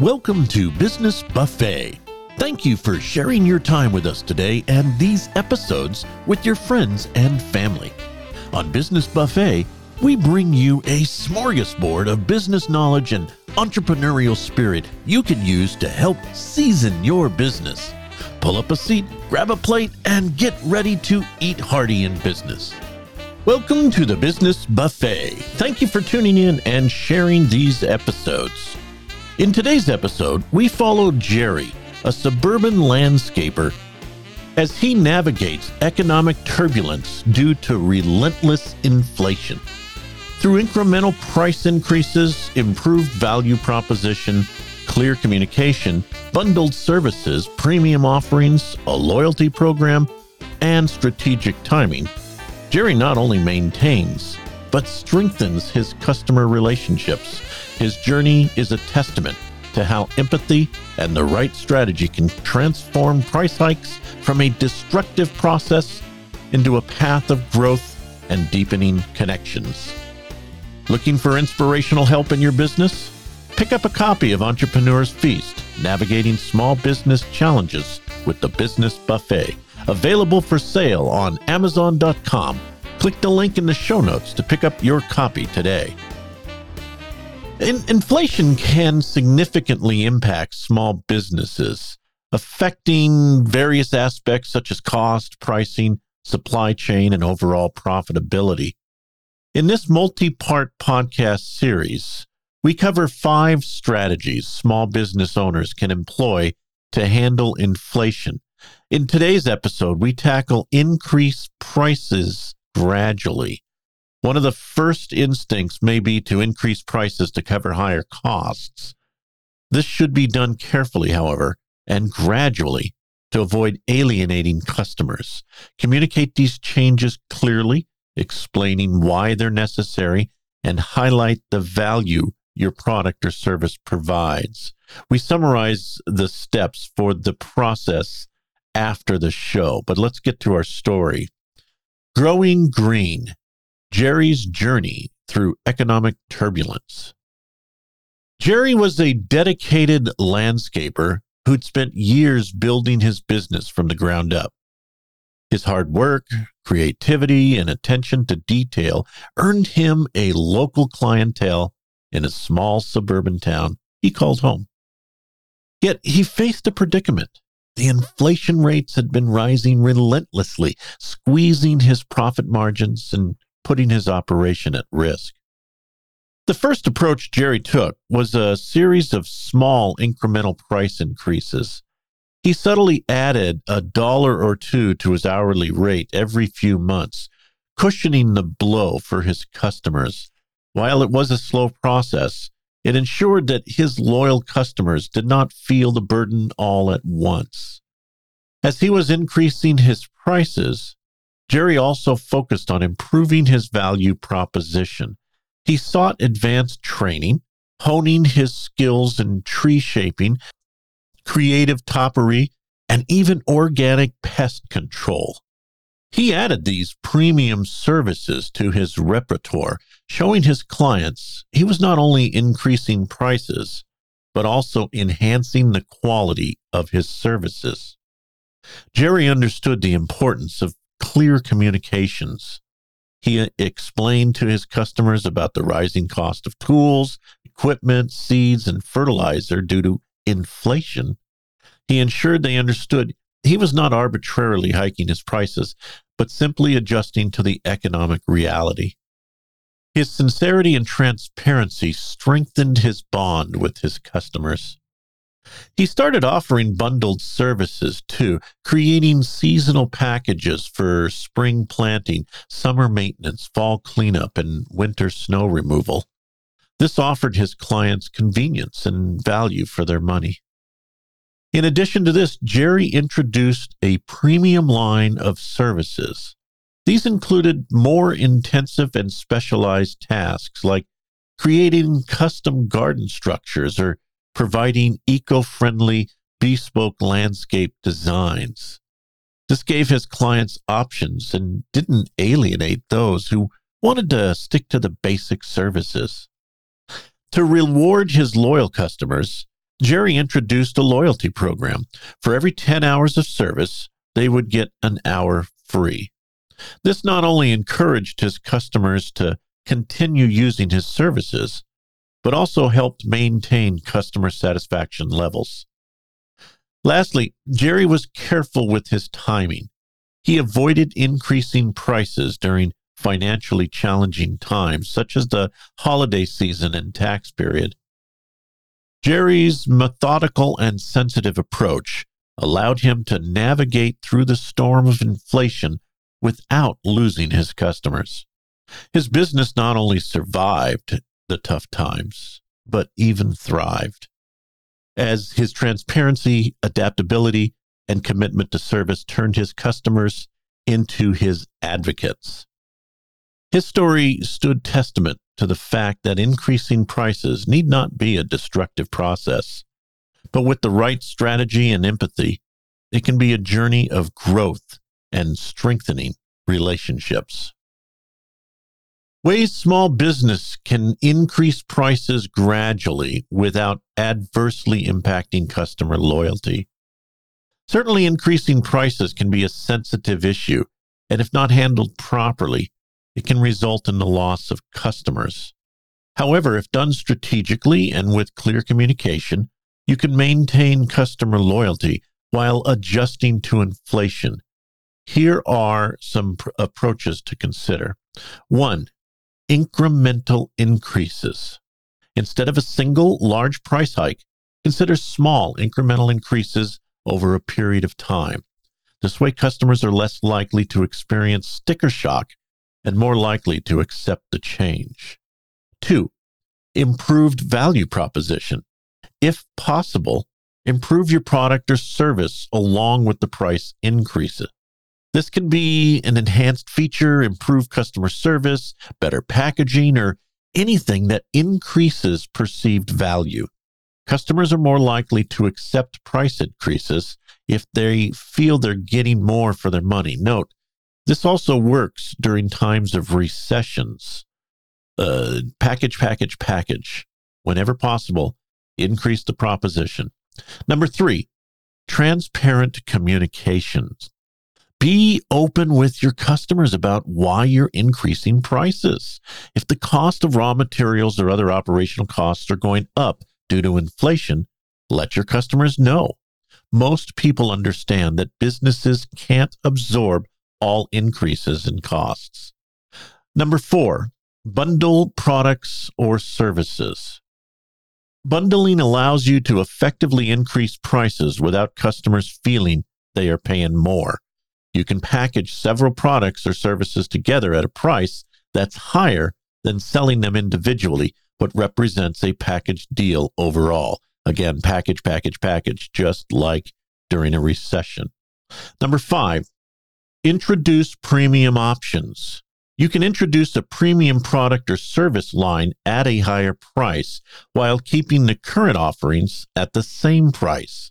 Welcome to Business Buffet. Thank you for sharing your time with us today and these episodes with your friends and family. On Business Buffet, we bring you a smorgasbord of business knowledge and entrepreneurial spirit you can use to help season your business. Pull up a seat, grab a plate, and get ready to eat hearty in business. Welcome to the Business Buffet. Thank you for tuning in and sharing these episodes. In today's episode, we follow Jerry, a suburban landscaper, as he navigates economic turbulence due to relentless inflation. Through incremental price increases, improved value proposition, clear communication, bundled services, premium offerings, a loyalty program, and strategic timing, Jerry not only maintains, but strengthens his customer relationships. His journey is a testament to how empathy and the right strategy can transform price hikes from a destructive process into a path of growth and deepening connections. Looking for inspirational help in your business? Pick up a copy of Entrepreneur's Feast Navigating Small Business Challenges with the Business Buffet available for sale on Amazon.com. Click the link in the show notes to pick up your copy today. In- inflation can significantly impact small businesses, affecting various aspects such as cost, pricing, supply chain, and overall profitability. In this multi part podcast series, we cover five strategies small business owners can employ to handle inflation in today's episode, we tackle increased prices gradually. One of the first instincts may be to increase prices to cover higher costs. This should be done carefully, however, and gradually to avoid alienating customers. Communicate these changes clearly, explaining why they're necessary, and highlight the value your product or service provides. We summarize the steps for the process after the show. But let's get to our story. Growing Green Jerry's Journey Through Economic Turbulence. Jerry was a dedicated landscaper who'd spent years building his business from the ground up. His hard work, creativity, and attention to detail earned him a local clientele in a small suburban town he called home. Yet he faced a predicament. The inflation rates had been rising relentlessly, squeezing his profit margins and putting his operation at risk. The first approach Jerry took was a series of small incremental price increases. He subtly added a dollar or two to his hourly rate every few months, cushioning the blow for his customers. While it was a slow process, it ensured that his loyal customers did not feel the burden all at once. As he was increasing his prices, Jerry also focused on improving his value proposition. He sought advanced training, honing his skills in tree shaping, creative topiary, and even organic pest control. He added these premium services to his repertoire, showing his clients he was not only increasing prices, but also enhancing the quality of his services. Jerry understood the importance of clear communications. He explained to his customers about the rising cost of tools, equipment, seeds, and fertilizer due to inflation. He ensured they understood he was not arbitrarily hiking his prices, but simply adjusting to the economic reality. His sincerity and transparency strengthened his bond with his customers. He started offering bundled services too, creating seasonal packages for spring planting, summer maintenance, fall cleanup, and winter snow removal. This offered his clients convenience and value for their money. In addition to this, Jerry introduced a premium line of services. These included more intensive and specialized tasks like creating custom garden structures or providing eco friendly, bespoke landscape designs. This gave his clients options and didn't alienate those who wanted to stick to the basic services. To reward his loyal customers, Jerry introduced a loyalty program. For every 10 hours of service, they would get an hour free. This not only encouraged his customers to continue using his services, but also helped maintain customer satisfaction levels. Lastly, Jerry was careful with his timing. He avoided increasing prices during financially challenging times, such as the holiday season and tax period. Jerry's methodical and sensitive approach allowed him to navigate through the storm of inflation without losing his customers. His business not only survived the tough times, but even thrived. As his transparency, adaptability, and commitment to service turned his customers into his advocates. His story stood testament to the fact that increasing prices need not be a destructive process, but with the right strategy and empathy, it can be a journey of growth and strengthening relationships. Ways small business can increase prices gradually without adversely impacting customer loyalty. Certainly, increasing prices can be a sensitive issue, and if not handled properly, it can result in the loss of customers. However, if done strategically and with clear communication, you can maintain customer loyalty while adjusting to inflation. Here are some pr- approaches to consider. One, incremental increases. Instead of a single large price hike, consider small incremental increases over a period of time. This way, customers are less likely to experience sticker shock and more likely to accept the change. Two, improved value proposition. If possible, improve your product or service along with the price increases. This can be an enhanced feature, improved customer service, better packaging, or anything that increases perceived value. Customers are more likely to accept price increases if they feel they're getting more for their money. Note, this also works during times of recessions. Uh, package, package, package. Whenever possible, increase the proposition. Number three, transparent communications. Be open with your customers about why you're increasing prices. If the cost of raw materials or other operational costs are going up due to inflation, let your customers know. Most people understand that businesses can't absorb all increases in costs. Number four, bundle products or services. Bundling allows you to effectively increase prices without customers feeling they are paying more. You can package several products or services together at a price that's higher than selling them individually, but represents a package deal overall. Again, package, package, package, just like during a recession. Number five, introduce premium options. You can introduce a premium product or service line at a higher price while keeping the current offerings at the same price.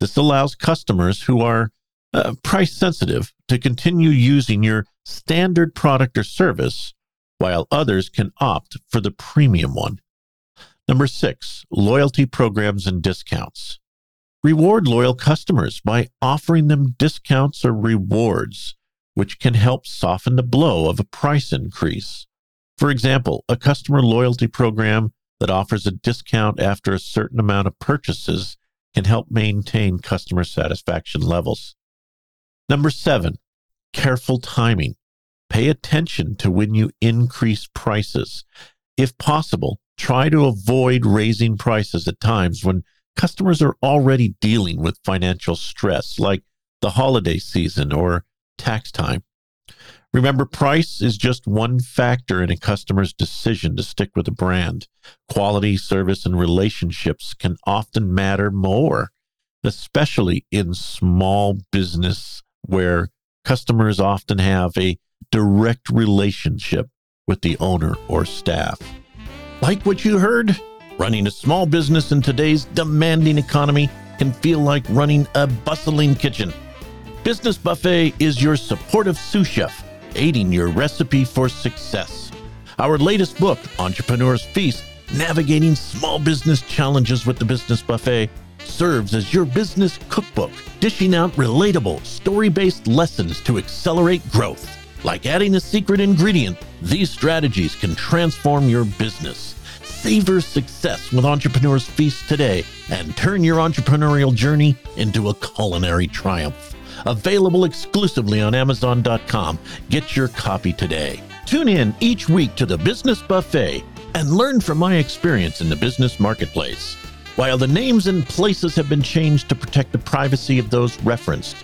This allows customers who are uh, price sensitive to continue using your standard product or service, while others can opt for the premium one. Number six, loyalty programs and discounts. Reward loyal customers by offering them discounts or rewards, which can help soften the blow of a price increase. For example, a customer loyalty program that offers a discount after a certain amount of purchases can help maintain customer satisfaction levels. Number seven, careful timing. Pay attention to when you increase prices. If possible, try to avoid raising prices at times when customers are already dealing with financial stress, like the holiday season or tax time. Remember, price is just one factor in a customer's decision to stick with a brand. Quality, service, and relationships can often matter more, especially in small business where customers often have a direct relationship with the owner or staff. Like what you heard? Running a small business in today's demanding economy can feel like running a bustling kitchen. Business Buffet is your supportive sous chef, aiding your recipe for success. Our latest book, Entrepreneur's Feast, Navigating Small Business Challenges with the Business Buffet serves as your business cookbook, dishing out relatable, story based lessons to accelerate growth. Like adding a secret ingredient, these strategies can transform your business. Savor success with Entrepreneur's Feast today and turn your entrepreneurial journey into a culinary triumph. Available exclusively on Amazon.com. Get your copy today. Tune in each week to the Business Buffet and learn from my experience in the business marketplace. While the names and places have been changed to protect the privacy of those referenced,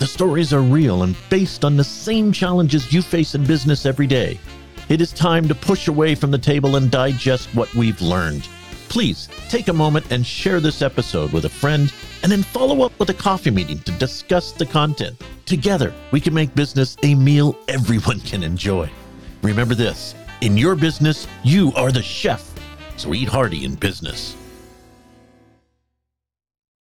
the stories are real and based on the same challenges you face in business every day. It is time to push away from the table and digest what we've learned. Please take a moment and share this episode with a friend and then follow up with a coffee meeting to discuss the content. Together, we can make business a meal everyone can enjoy. Remember this in your business, you are the chef, so eat hearty in business.